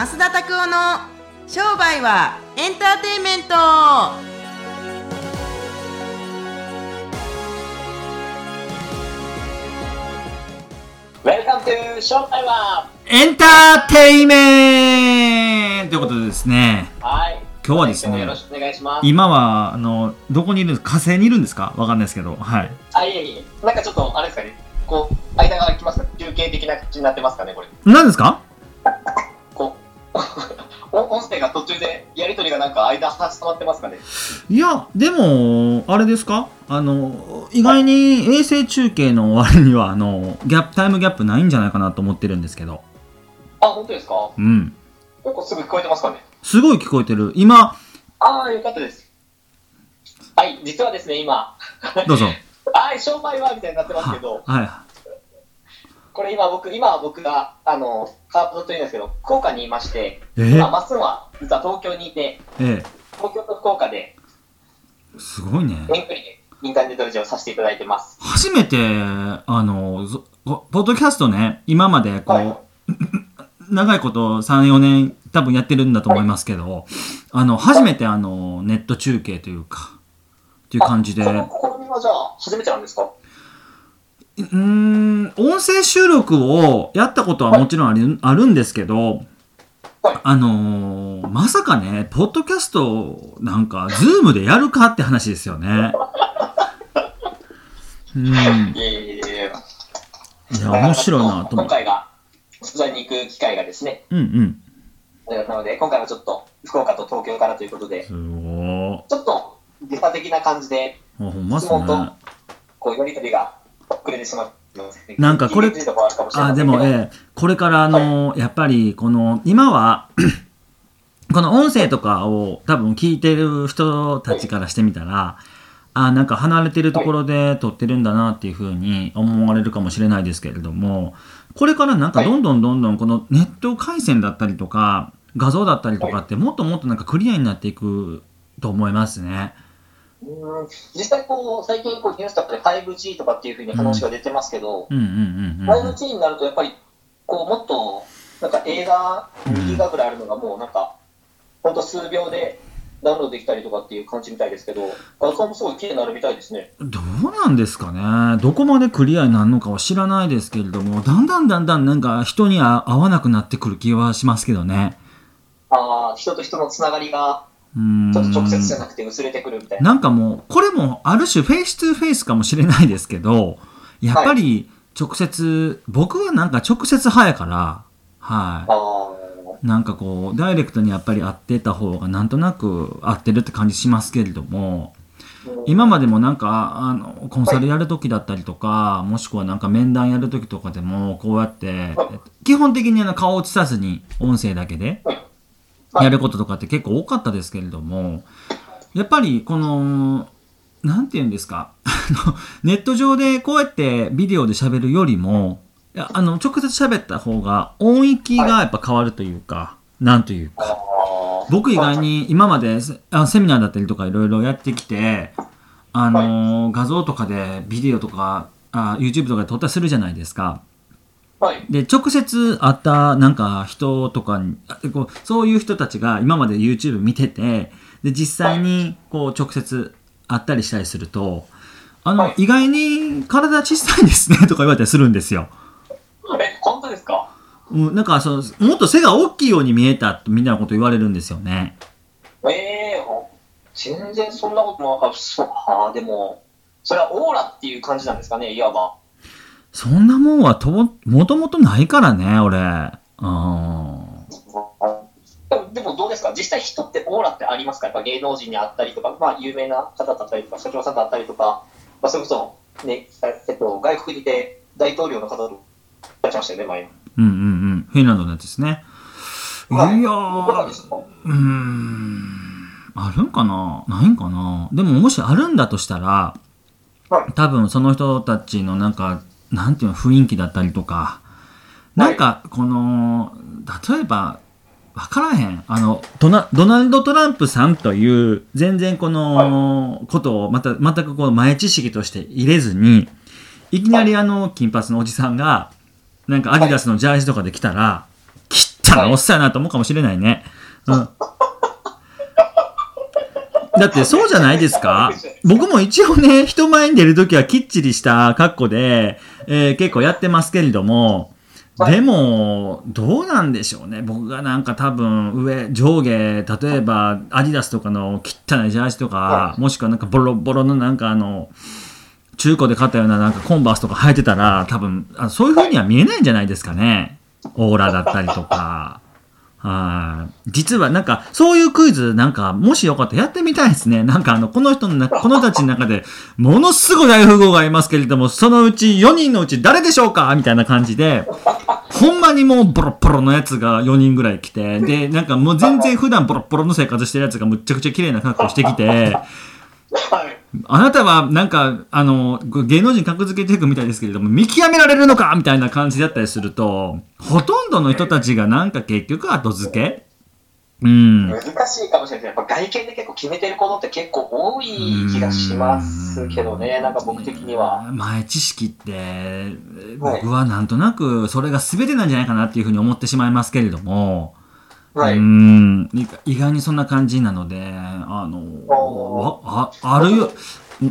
増田拓夫の商売はエンターテインメントエンターテイメントということでですね、はい。今日はですね今もよろしくお願いします。今は、あの、どこにいるんですか？火星にいるんですかわかんないですけど、はい。あ、いえいえ。なんかちょっと、あれですかね。こう、間が空きますか？中継的な口になってますかね、これ。何ですか？音声が途中で、やりとりがなんか間挟まってますかね？いや、でも、あれですか？あの、意外に衛星中継の割には、あの、ギャップ、タイムギャップないんじゃないかなと思ってるんですけど。あ、本当ですか？うん。結構すぐ聞こえてますかね？すごい聞こえてる。今、ああ、よかったです。はい、実はですね、今、どうぞ。はい、商売はみたいになってますけど、はこれ今僕、今は僕が、あの、カープというんですけど、福岡にいまして、い。え？今、まっすぐは実は東京にいて、え東京と福岡で、えすごいね。遠距離でインターネットレジをさせていただいてます。初めて、あの、ぞポッドキャストね、今までこう、はい 長いこと3、4年多分やってるんだと思いますけど、あの、初めてあの、ネット中継というか、っていう感じで、この試みはじゃあ、初めてなんですか？うーん、音声収録をやったことはもちろんある,、あるんですけど、はいあのーまさかね、ポッドキャストなんか、ズームでやるかって話ですよね。うん。い。や、面白いなと思って。今回が、取材に行く機会がですね、うんうん。なので、今回はちょっと、福岡と東京からということで、ちょっと、時差的な感じで、質問とね。こう、やりとりが遅れてしまってなんかこれあでも、ええ、これからあの、やっぱり、この、今は、この音声とかを多分聞いてる人たちからしてみたら、あ、なんか離れてるところで撮ってるんだなっていうふうに思われるかもしれないですけれども、これからなんかどんどんどんどんこのネット回線だったりとか、画像だったりとかってもっともっとなんかクリアになっていくと思いますね。うん実際こう、最近こうニュースとかで 5G とかっていうふうに話が出てますけど、うんうんうんうんうん。5G になるとやっぱり、こう、もっと、なんか映画、2ギガぐらいあるのがもうなんか、ほんと数秒でダウンロードできたりとかっていう感じみたいですけど、画像もすごい綺麗になるみたいですね。どうなんですかねどこまでクリアになるのかは知らないですけれども、だんだんだんだんなんか人にあ合わなくなってくる気はしますけどね。ああ、人と人のつながりが。ちょっと直接じゃなくて薄れてくるみたいな。なんかもう、これもある種フェイス2フェイスかもしれないですけど、やっぱり直接、僕はなんか直接派やから、はい。なんかこう、ダイレクトにやっぱり会ってた方がなんとなく合ってるって感じしますけれども、今までもなんかあのコンサルやるときだったりとかもしくはなんか面談やるときとかでもこうやってえっと基本的にあの顔を映さずに音声だけではいやることとかって結構多かったですけれどもやっぱりこのなんて言うんですかネット上でこうやってビデオで喋るよりもいやあの直接喋った方が音域がやっぱ変わるというかなんというか。僕以外に今までセミナーだったりとかいろいろやってきて、あのー画像とかでビデオとかあ YouTube とかで撮ったりするじゃないですか。はい。で直接会ったなんか人とかこうそういう人たちが今まで YouTube 見ててで実際にこう直接会ったりしたりするとあの、はい意外に体小さいですねとか言われたりするんですよ。え、本当ですか？うんなんかそのもっと背が大きいように見えたみたいなこと言われるんですよね。ええ全然そんなことも、あ、そう、はあ、でも、それはオーラっていう感じなんですかね、いわば。そんなもんはとももともとないからね、俺。うん。でもどうですか？実際人ってオーラってありますか？やっぱ芸能人に会ったりとか、まあ有名な方だったりとか、社長さんだったりとか、まあそれこそ、ね、えっと、外国にいて大統領の方とやってましたよね、前に。うんうんうん。フィンランドのやつですね。いやはいー、いかがですか？うーん。あるんかな？ないんかな？でももしあるんだとしたら、はい多分その人たちのなんか、なんていうの、雰囲気だったりとか、なんか、この、例えば、わからへん。あの、ドナドナルド・トランプさんという、全然この、ことを、また、全くこう、前知識として入れずに、いきなりあの、金髪のおじさんが、なんかアディダスのジャージとかで来たら、きっちゃなおっさんやなと思うかもしれないね。うん。だってそうじゃないですか 僕も一応ね、人前に出るときはきっちりした格好で、えー結構やってますけれども、はいでも、どうなんでしょうね。僕がなんか多分上、上下、例えばアディダスとかの汚いジャージとかは、もしくはなんかボロボロのなんかあの、中古で買ったようななんかコンバースとか履いてたら、多分、あそういう風には見えないんじゃないですかね。オーラだったりとか。はい。実はなんか、そういうクイズなんか、もしよかったらやってみたいですね。なんかあの、この人の中、この人たちの中で、ものすごい大富豪がいますけれども、そのうち4人のうち誰でしょうか？みたいな感じで、ほんまにもうボロッボロのやつが4人ぐらい来て、で、なんかもう全然普段ボロッボロの生活してるやつがむっちゃくちゃ綺麗な格好してきて、はい。あなたはなんか、あの、芸能人格付けていくみたいですけれども、見極められるのかみたいな感じだったりすると、ほとんどの人たちがなんか結局後付け？うん。難しいかもしれない。ですやっぱ外見で結構決めてることって結構多い気がしますけどね、なんか僕的には。前知識って、はい。僕はなんとなくそれが全てなんじゃないかなっていうふうに思ってしまいますけれども、はい。うんい意外にそんな感じなので、あの、おああるよ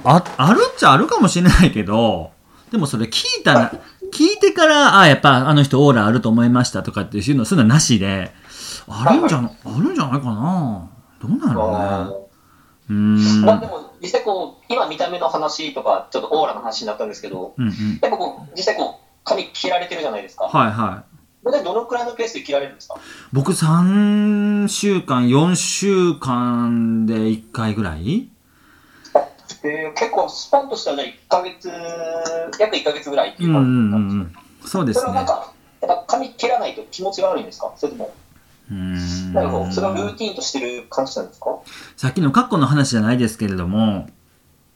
あ、あるっちゃあるかもしれないけど、でもそれ聞いたな、聞いてから、あやっぱあの人オーラあると思いましたとかっていうの、そういうのはなしで、あるんじゃな、あるんじゃないかなどうなあのね。うーん。まあでも、実際こう、今見た目の話とか、ちょっとオーラの話になったんですけど、うんうん。やっぱこう、実際こう、髪切られてるじゃないですか。はいはい。大体どのくらいのペースで切られるんですか？僕3週間、4週間で1回ぐらいえー、結構スパンとしたらじゃあ1ヶ月、約1ヶ月ぐらいってういうん感じうんなんですかうん。そうですねそれはなん。か、やっぱ髪切らないと気持ちが悪いんですか？それとも、うーんなんかこう、それをルーティンとしてる感じなんですか？さっきのカッコの話じゃないですけれども、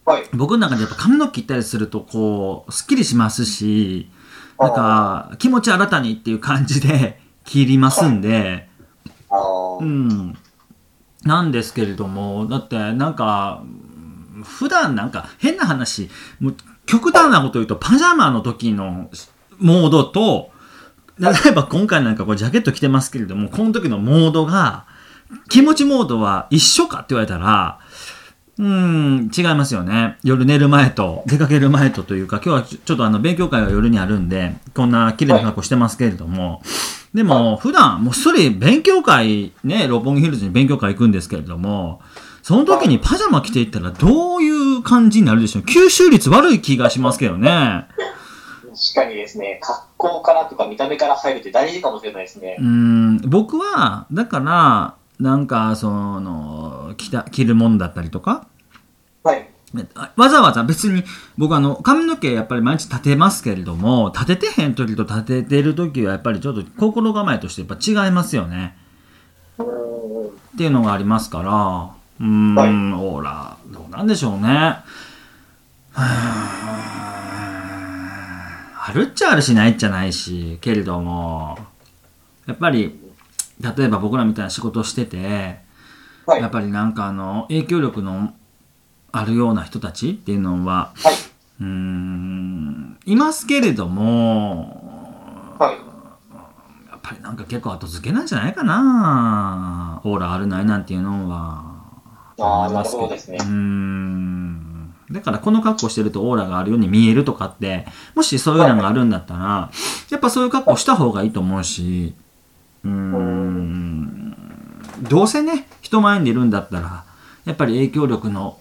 はい。僕の中でやっぱ髪の毛切ったりすると、こう、すっきりしますし、なんか、気持ち新たにっていう感じで 切りますんで、うん。なんですけれども、だってなんか、普段なんか変な話、もう極端なこと言うと、パジャマの時のモードと、例えば今回なんかこうジャケット着てますけれども、この時のモードが、気持ちモードは一緒かって言われたら、うーん、違いますよね。夜寝る前と、出かける前とというか、今日はちょっとあの、勉強会が夜にあるんで、こんな綺麗な格好してますけれども、でも、普段、もうそれ、勉強会、ね、六本木ヒルズに勉強会行くんですけれども、その時にパジャマ着ていったらどういう感じになるでしょう？吸収率悪い気がしますけどね。確かにですね、格好からとか見た目から入るって大事かもしれないですねう。ーん、僕は、だから、なんか、その、着た、着るもんだったりとか、はい。わざわざ別に僕あの髪の毛やっぱり毎日立てますけれども立ててへん時と立ててる時はやっぱりちょっと心構えとしてやっぱ違いますよね。っていうのがありますからうーん、はい。オーラどうなんでしょうね。はああるっちゃあるしないっちゃないしけれどもやっぱり例えば僕らみたいな仕事をしててはい。やっぱりなんかあの影響力のあるような人たちっていうのははい。うーんいますけれどもはい。やっぱりなんか結構後付けなんじゃないかなオーラあるないなんていうのはああ、ますけほどですねうー。んだからこの格好してるとオーラがあるように見えるとかってもしそういうのがあるんだったらやっぱそういう格好した方がいいと思うしうーんどうせね人前に出るんだったらやっぱり影響力の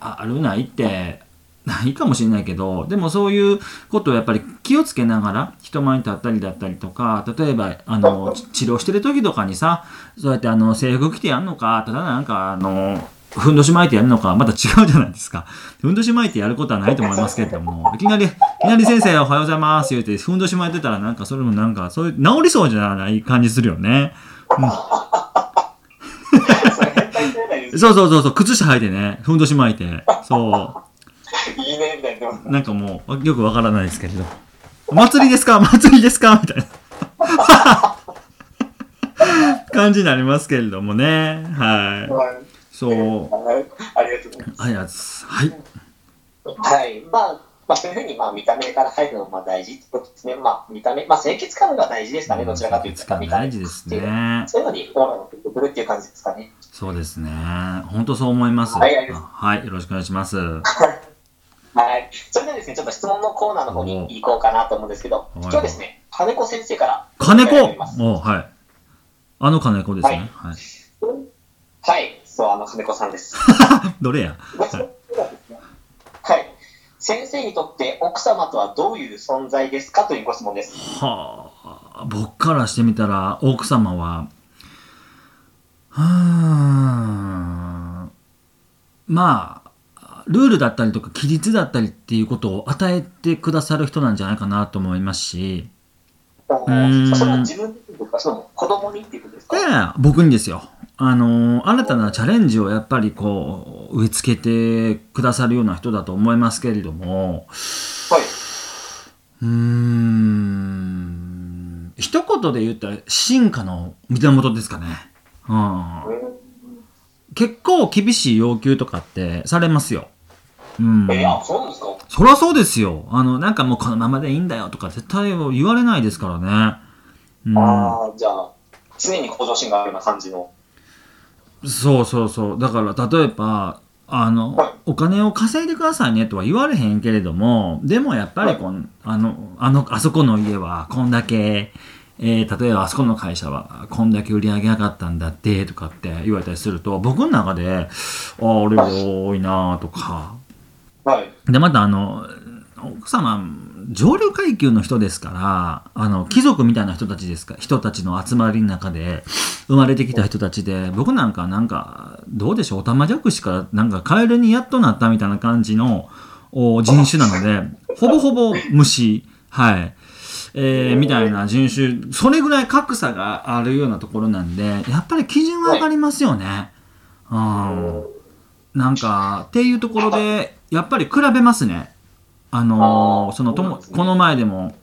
あるないってないかもしれないけどでもそういうことをやっぱり気をつけながら人前に立ったりだったりとか例えばあの治療してる時とかにさそうやってあの制服着てやんのかただなんかあのふんどし巻いてやるのかまた違うじゃないですか。ふんどし巻いてやることはないと思いますけれども、いきなり、いきなり先生おはようございます言うて、ふんどし巻いてたらなんかそれもなんか、そういう、治りそうじゃない感じするよね。それ変態世代です。そうそうそうそう、靴下履いてね、ふんどし巻いて。そいいね、みたいな。う。なんかもう、よくわからないですけれど。祭りですか？祭りですか？みたいな。感じになりますけれどもね。はい。はい。そう。はいありがとうございます。ありがとうございます。はい。はい。まあ、まあ、そういうふうに、まあ、見た目から入るのもまあ大事ってことですね。まあ、見た目、まあ、清潔感が大事ですかね、どちらかというと。見た目大事ですね。そういうのにオーラが出てくるっていう感じですかね。そうですね。本当そう思います。はいはいはい、よろしくお願いします。はい。それではですね、ちょっと質問のコーナーの方に行こうかなと思うんですけど、お今日はですね、金子先生から。金子？おはい。あの金子ですね。はい。はい。そう、あの金子さんです。どれや？はい。先生にとって奥様とはどういう存在ですかというご質問です。はあ、僕からしてみたら、奥様は、はあ、まあ、ルールだったりとか規律だったりっていうことを与えてくださる人なんじゃないかなと思いますし、んそれは自分にですかその子供にっていうことですか？僕にですよ。あの新たなチャレンジをやっぱりこう植え付けてくださるような人だと思いますけれどもはい。うーん一言で言ったら進化の源ですかね。うん、結構厳しい要求とかってされますよ。うん、え、あ、そうなんですか？そりゃそうですよ。あのなんかもうこのままでいいんだよとか絶対言われないですからね。うんああ、じゃあ、常に向上心があるような感じの。そうそうそう。だから、例えば、あの、はいお金を稼いでくださいねとは言われへんけれども、でもやっぱりこん、あの、あの、あそこの家はこんだけ、えー例えばあそこの会社はこんだけ売り上げ上がったんだってとかって言われたりすると、僕の中で、ああ、俺多いなとか、はい。で、またあの、奥様、上流階級の人ですから、あの、貴族みたいな人たちですか、人たちの集まりの中で、生まれてきた人たちで、僕なんかなんか、どうでしょう、オタマジャクシからなんかカエルにやっとなったみたいな感じの人種なので、ほぼほぼ虫、はい。えーみたいな人種、それぐらい格差があるようなところなんで、やっぱり基準は上がりますよね。うん。なんか、っていうところで、やっぱり比べますね。あのそのとも、ねこの前でも、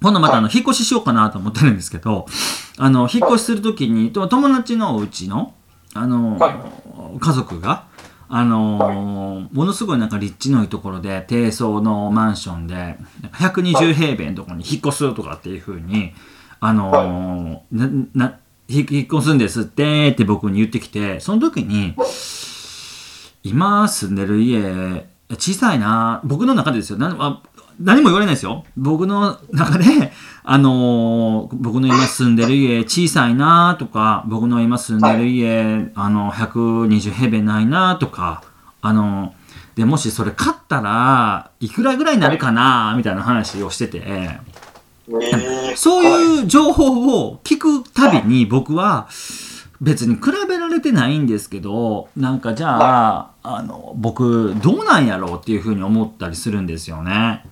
今度またあの、引っ越ししようかなと思ってるんですけど、あの、引っ越しするときに、と友達のお家の、あのーはい。家族が、あのーものすごいなんか立地のいいところで、低層のマンションで、なんか120平米のところに引っ越すとかっていうふうに、あのーな、な、引引っ越すんですってって僕に言ってきて、その時に、今住んでる家、小さいな、僕の中でですよ。何もあ何も言われないですよ。僕の中で、あのー僕の今住んでる家小さいなとか、僕の今住んでる家、あの、120平米ないなとか、あので、もしそれ買ったら、いくらぐらいになるかなみたいな話をしてて、えーそういう情報を聞くたびに僕は別に比べられてないんですけどなんかじゃああの僕どうなんやろうっていうふうに思ったりするんですよね。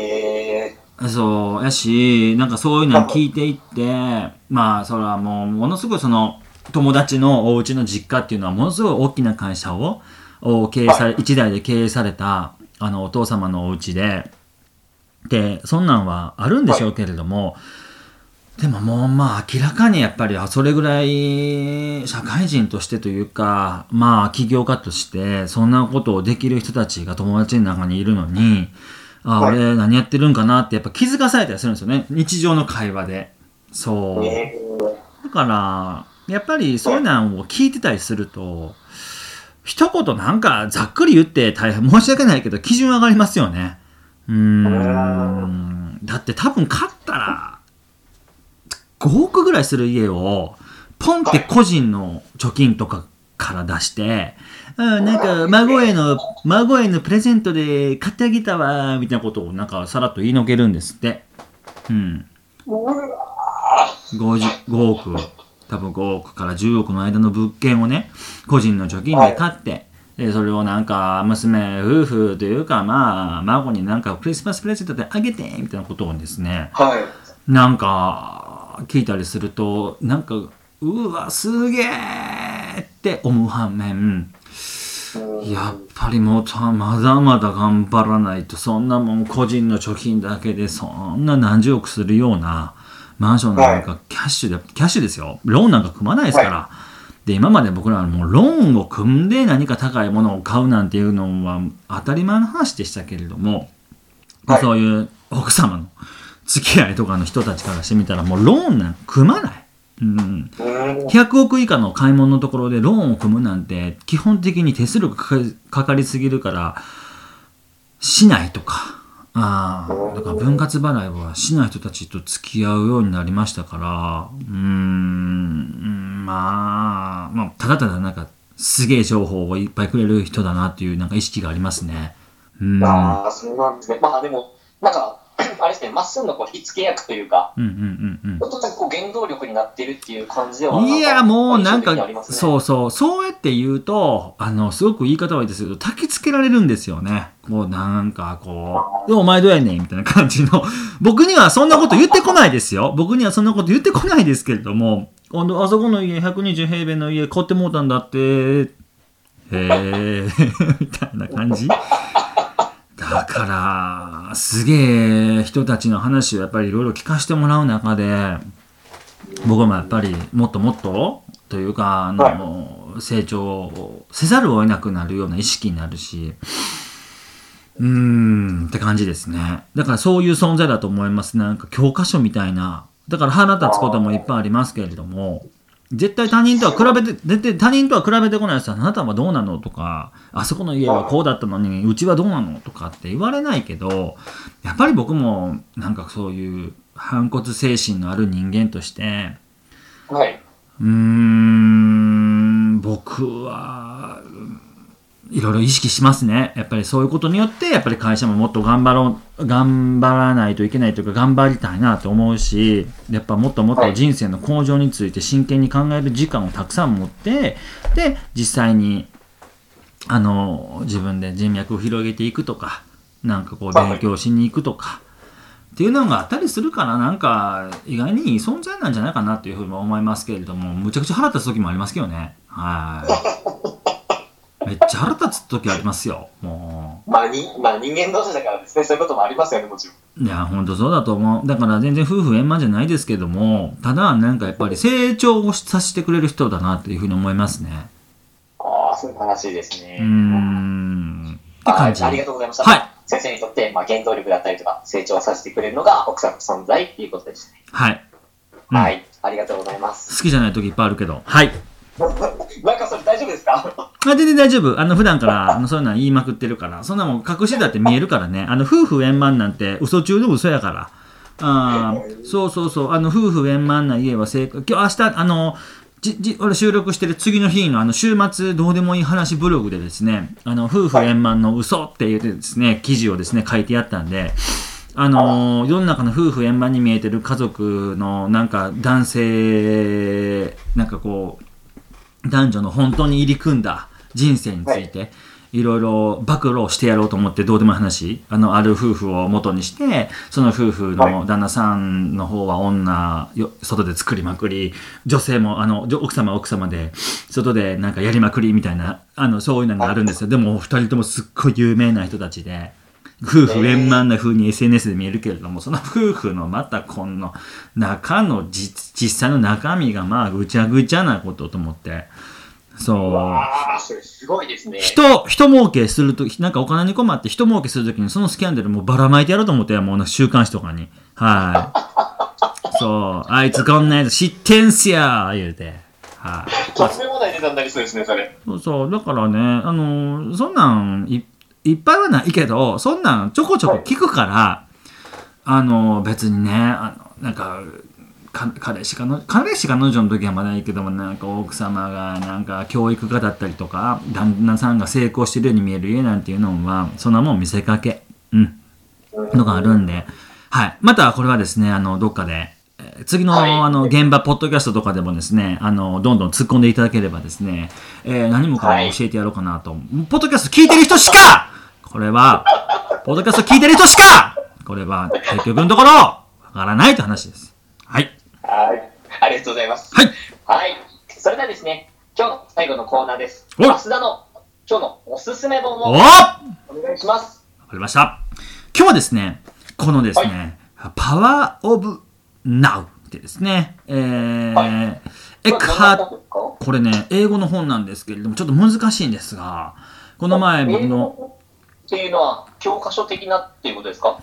えそうやしなんかそういうのを聞いていってまあそれはもうものすごいその友達のお家の実家っていうのはものすごい大きな会社をを経営され一代で経営されたあのお父様のお家で。でそんなんはあるんでしょうけれども、でももうまあ明らかにやっぱりあそれぐらい社会人としてというかまあ起業家としてそんなことをできる人たちが友達の中にいるのにあはい。俺何やってるんかなってやっぱ気づかされたりするんですよね。日常の会話で。そう。だからやっぱりそういうのを聞いてたりすると一言なんかざっくり言って大変申し訳ないけど基準上がりますよね。うーん。だって多分買ったら5億ぐらいする家をポンって個人の貯金とかから出して、うん、なんか孫への孫へのプレゼントで買ってあげたわみたいなことをなんかさらっと言いのけるんですって。うん。ー、うわ 5, 5億多分5億から10億の間の物件をね個人の貯金で買って、でそれをなんか娘夫婦というかまあ孫になんかクリスマスプレゼントであげてみたいなことをですね。ーはい。なんか聞いたりするとなんかうわすげえって思う反面やっぱりもうたまだまだ頑張らないとそんなもん個人の貯金だけでそんな何十億するようなマンションなんかキャッシュで、キャッシュですよ。ローンなんか組まないですから、で、今まで僕らはもうローンを組んで何か高いものを買うなんていうのは当たり前の話でしたけれども、まあはい。そういう奥様の付き合いとかの人たちからしてみたらもうローンなんか組まない。うん。うん100億以下の買い物のところでローンを組むなんて基本的に手数料がかかりすぎるからしないとかああだから分割払いはしない人たちと付き合うようになりましたからうーんうんまあ、まあ、ただただなんかすげえ情報をいっぱいくれる人だなっていうなんか意識がありますね。うんああ、そうなんですね。まあでも、なんか、あれですね、まっすぐのこう火付け役というか、うんうんうんうんちょっとこう原動力になってるっていう感じでは。いや、もうなんかそうそう、そうやって言うと、あの、すごく言い方はいいですけど、焚きつけられるんですよね。こう、なんかこう、でお前どうやねんみたいな感じの。僕にはそんなこと言ってこないですよ。僕にはそんなこと言ってこないですけれども、今度あそこの家、120平米の家買ってもうたんだって、へえ、みたいな感じ。だから、すげえ人たちの話をやっぱりいろいろ聞かせてもらう中で、僕もやっぱりもっともっとというかあの、成長をせざるを得なくなるような意識になるしうーんって感じですね。だからそういう存在だと思います。なんか教科書みたいな。だから腹立つこともいっぱいありますけれども絶対他人とは比べて絶対他人とは比べてこないですよあなたはどうなのとかあそこの家はこうだったのにうちはどうなのとかって言われないけどやっぱり僕もなんかそういう反骨精神のある人間としてはい。うーん僕はいろいろ意識しますね。やっぱりそういうことによってやっぱり会社ももっと頑張ろう頑張らないといけないというか頑張りたいなと思うしやっぱもっともっと人生の向上について真剣に考える時間をたくさん持ってで実際にあの自分で人脈を広げていくとかなんかこう勉強しに行くとかっていうのがあったりするからなんか意外にいい存在なんじゃないかなというふうに思いますけれどもむちゃくちゃ腹立つ時もありますけどね。はい めっちゃ腹立つ時ありますよもまあ、にまあ、人間同士だからですね、そういうこともありますよね、もちろん。ういやほんとそうだと思うだから全然夫婦円満じゃないですけどもただなんかやっぱり成長をさせてくれる人だなというふうに思いますねああ、そういう話ですね。うーんって感じはいありがとうございました。はい先生にとって、まあ、原動力だったりとか、成長させてくれるのが奥さんの存在っていうことですね。はい、うんはい。ありがとうございます。好きじゃない時いっぱいあるけどはい なんかそれ大丈夫ですか？あ全然大丈夫。あの、普段から、あの、そういうのは言いまくってるから。そんなもん隠してたって見えるからね。あの、夫婦円満なんて嘘中の嘘やから。あーそうそうそう。あの、夫婦円満な家は正解。今日、明日、あの、じ、じ、俺収録してる次の日のあの、週末どうでもいい話ブログでですね、あの、夫婦円満の嘘って言ってですね、記事をですね、書いてやったんで、あの世の中の夫婦円満に見えてる家族のなんか男性なんかこう男女の本当に入り組んだ人生について、い。ろいろ暴露をしてやろうと思ってどうでもいい話あのある夫婦を元にしてその夫婦の旦那さんの方は女よ外で作りまくり女性もあの奥様は奥様で外でなんかやりまくりみたいなあのそういうのがあるんですよ。でもお二人ともすっごい有名な人たちで。夫婦円満な風に SNS で見えるけれども、その夫婦のまたこの中の実実際の中身がまあぐちゃぐちゃなことと思って、そう。それすごいですね。人、人儲けするとき、なんかお金に困って人儲けするときにそのスキャンダルもうばらまいてやろうと思って、もう週刊誌とかに。はい。そう。あいつこんなやつ知ってんすや言うて。はい。とんでもない値段になりそうですね、それ。そうそう。だからね、あのそんなんい、いっぱいはないけど、そんなんちょこちょこ聞くから、あの別にね、あの、なんか、か彼氏かの彼氏彼女の時はまだいいけどもなんか奥様がなんか教育家だったりとか旦那さんが成功してるように見える家なんていうのはそんなもん見せかけ。うん。のがあるんで、はい。またこれはですね、あの、どっかで、えー次の、はい。あの、現場、ポッドキャストとかでもですね、あの、どんどん突っ込んでいただければですね、えー何もかも教えてやろうかなと。ポッドキャスト聞いてる人しかこれは、ポッドキャスト聞いてる人しかこれは、結局のところ、わからないって話です。はい。はい。ありがとうございます。はい。はい。それではですね、今日の最後のコーナーです。お増田の今日のおすすめ本をお願いします。かりました。今日はですね、このですね、パワーオブナウってですね、えーはエックハート、これね、英語の本なんですけれども、ちょっと難しいんですが、この前僕英の、語っていうのは教科書的なっていうことですか？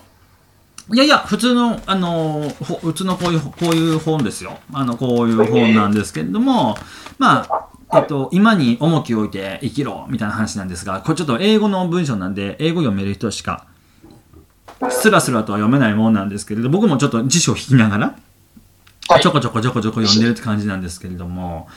いやいや、普通の、あの、ほ普通のこういう、こういう本ですよ。あの、こういう本なんですけれども、まあ、えっと、今に重きを置いて生きろ、みたいな話なんですが、これちょっと英語の文章なんで、英語読める人しか、スラスラとは読めないもんなんですけれど、僕もちょっと辞書を引きながら、はいちょこちょこちょこちょこ読んでるって感じなんですけれども、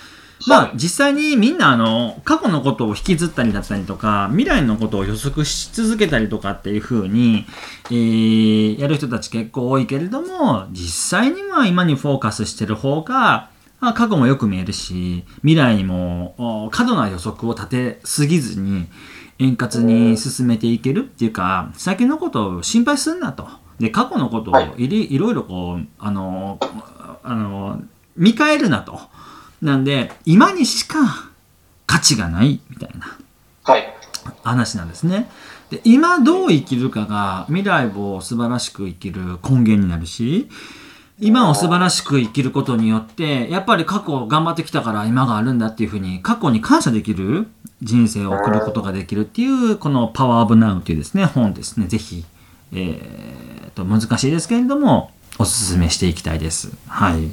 まあ実際にみんなあの過去のことを引きずったりだったりとか未来のことを予測し続けたりとかっていう風に、えーやる人たち結構多いけれども実際には今にフォーカスしてる方がまあ過去もよく見えるし未来にもお過度な予測を立てすぎずに円滑に進めていけるっていうか先のことを心配すんなと。で過去のことをはいいりいろいろこうあのあの見返るなと。なんで、今にしか価値がないみたいなはい。話なんですね。で今どう生きるかが未来を素晴らしく生きる根源になるし、今を素晴らしく生きることによって、やっぱり過去頑張ってきたから今があるんだっていうふうに、過去に感謝できる人生を送ることができるっていう、このパワーオブナウというですね、本ですね、ぜひ、えー、と、難しいですけれども、お勧めしていきたいです。はい。はい。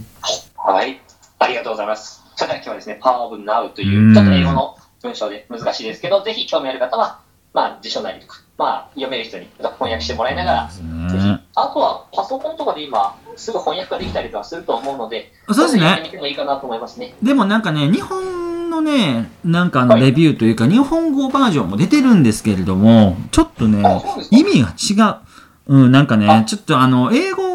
ございます。それでは今日はですね、Power of Now とういう、ちょっと英語の文章で難しいですけど、ぜひ興味ある方は、まあ辞書なりとか、まあ読める人に翻訳してもらいながら、ぜひね。、あとはパソコンとかで今、すぐ翻訳ができたりとかすると思うので、そうですねてみてもいいかなと思いますね。でもなんかね、日本のね、なんかあのはいレビューというか、日本語バージョンも出てるんですけれども、ちょっとね意味が違う。うん、なんかねあ、ちょっとあの、英語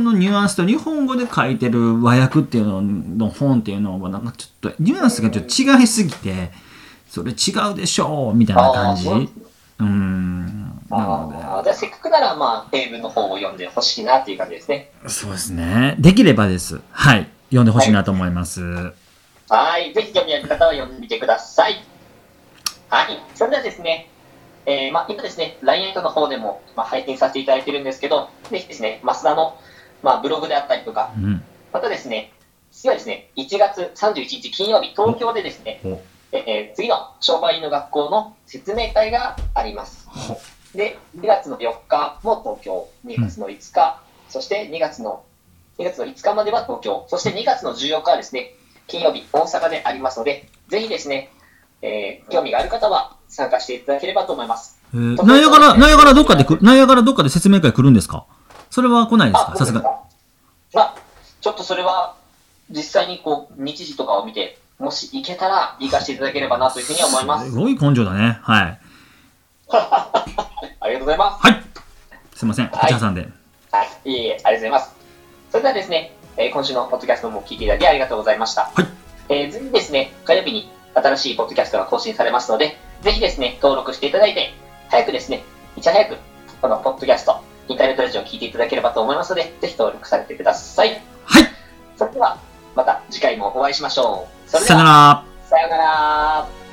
のニュアンスと日本語で書いてる和訳っていうのの本っていうのは、なんかちょっとニュアンスがちょっと違いすぎて、それ違うでしょうみたいな感じ。ううん。なので。あせっかくなら、まあ、英文の方を読んでほしいなっていう感じですね。そうですね。できればです。はい。読んでほしいなと思います。はい。ぜひ興味ある方は読んでみてください。はい。それではですね、えーまあ、今ですね、LINE の方でも、まあ、拝見させていただいてるんですけど、ぜひですね、増田の、まあ、ブログであったりとか、うん。またですね、次はですね、1月31日金曜日、東京でですね、おえー次の商売の学校の説明会があります。ほで、2月の4日も東京、2月の5日、そして2月の、2月の5日までは東京、そして2月の14日はですね、金曜日、大阪でありますので、ぜひですね、えー興味がある方は参加していただければと思います。えー、ナイアガラ、ナイアガラどっかでく、ナイアガラどっかで説明会来るんですか？それは来ないですか？さすが。まあ、ちょっとそれは、実際にこう、日時とかを見て、もし行けたら行かせていただければなというふうに思いますす。ごい根性だね。はい。ありがとうございます。はい。すいません。はい口挟んで。はい、いえいえ、ありがとうございます。それではですね、えー今週のポッドキャストも聞いていただきありがとうございました。はい。えー、ぜひですね、火曜日に新しいポッドキャストが更新されますので、ぜひですね、登録していただいて、早くですね、いち早く、このポッドキャスト、インターネットラジオを聞いていただければと思いますので、ぜひ登録されてください。はい。それでは、また次回もお会いしましょう。それでさよなは、ら。さようなら。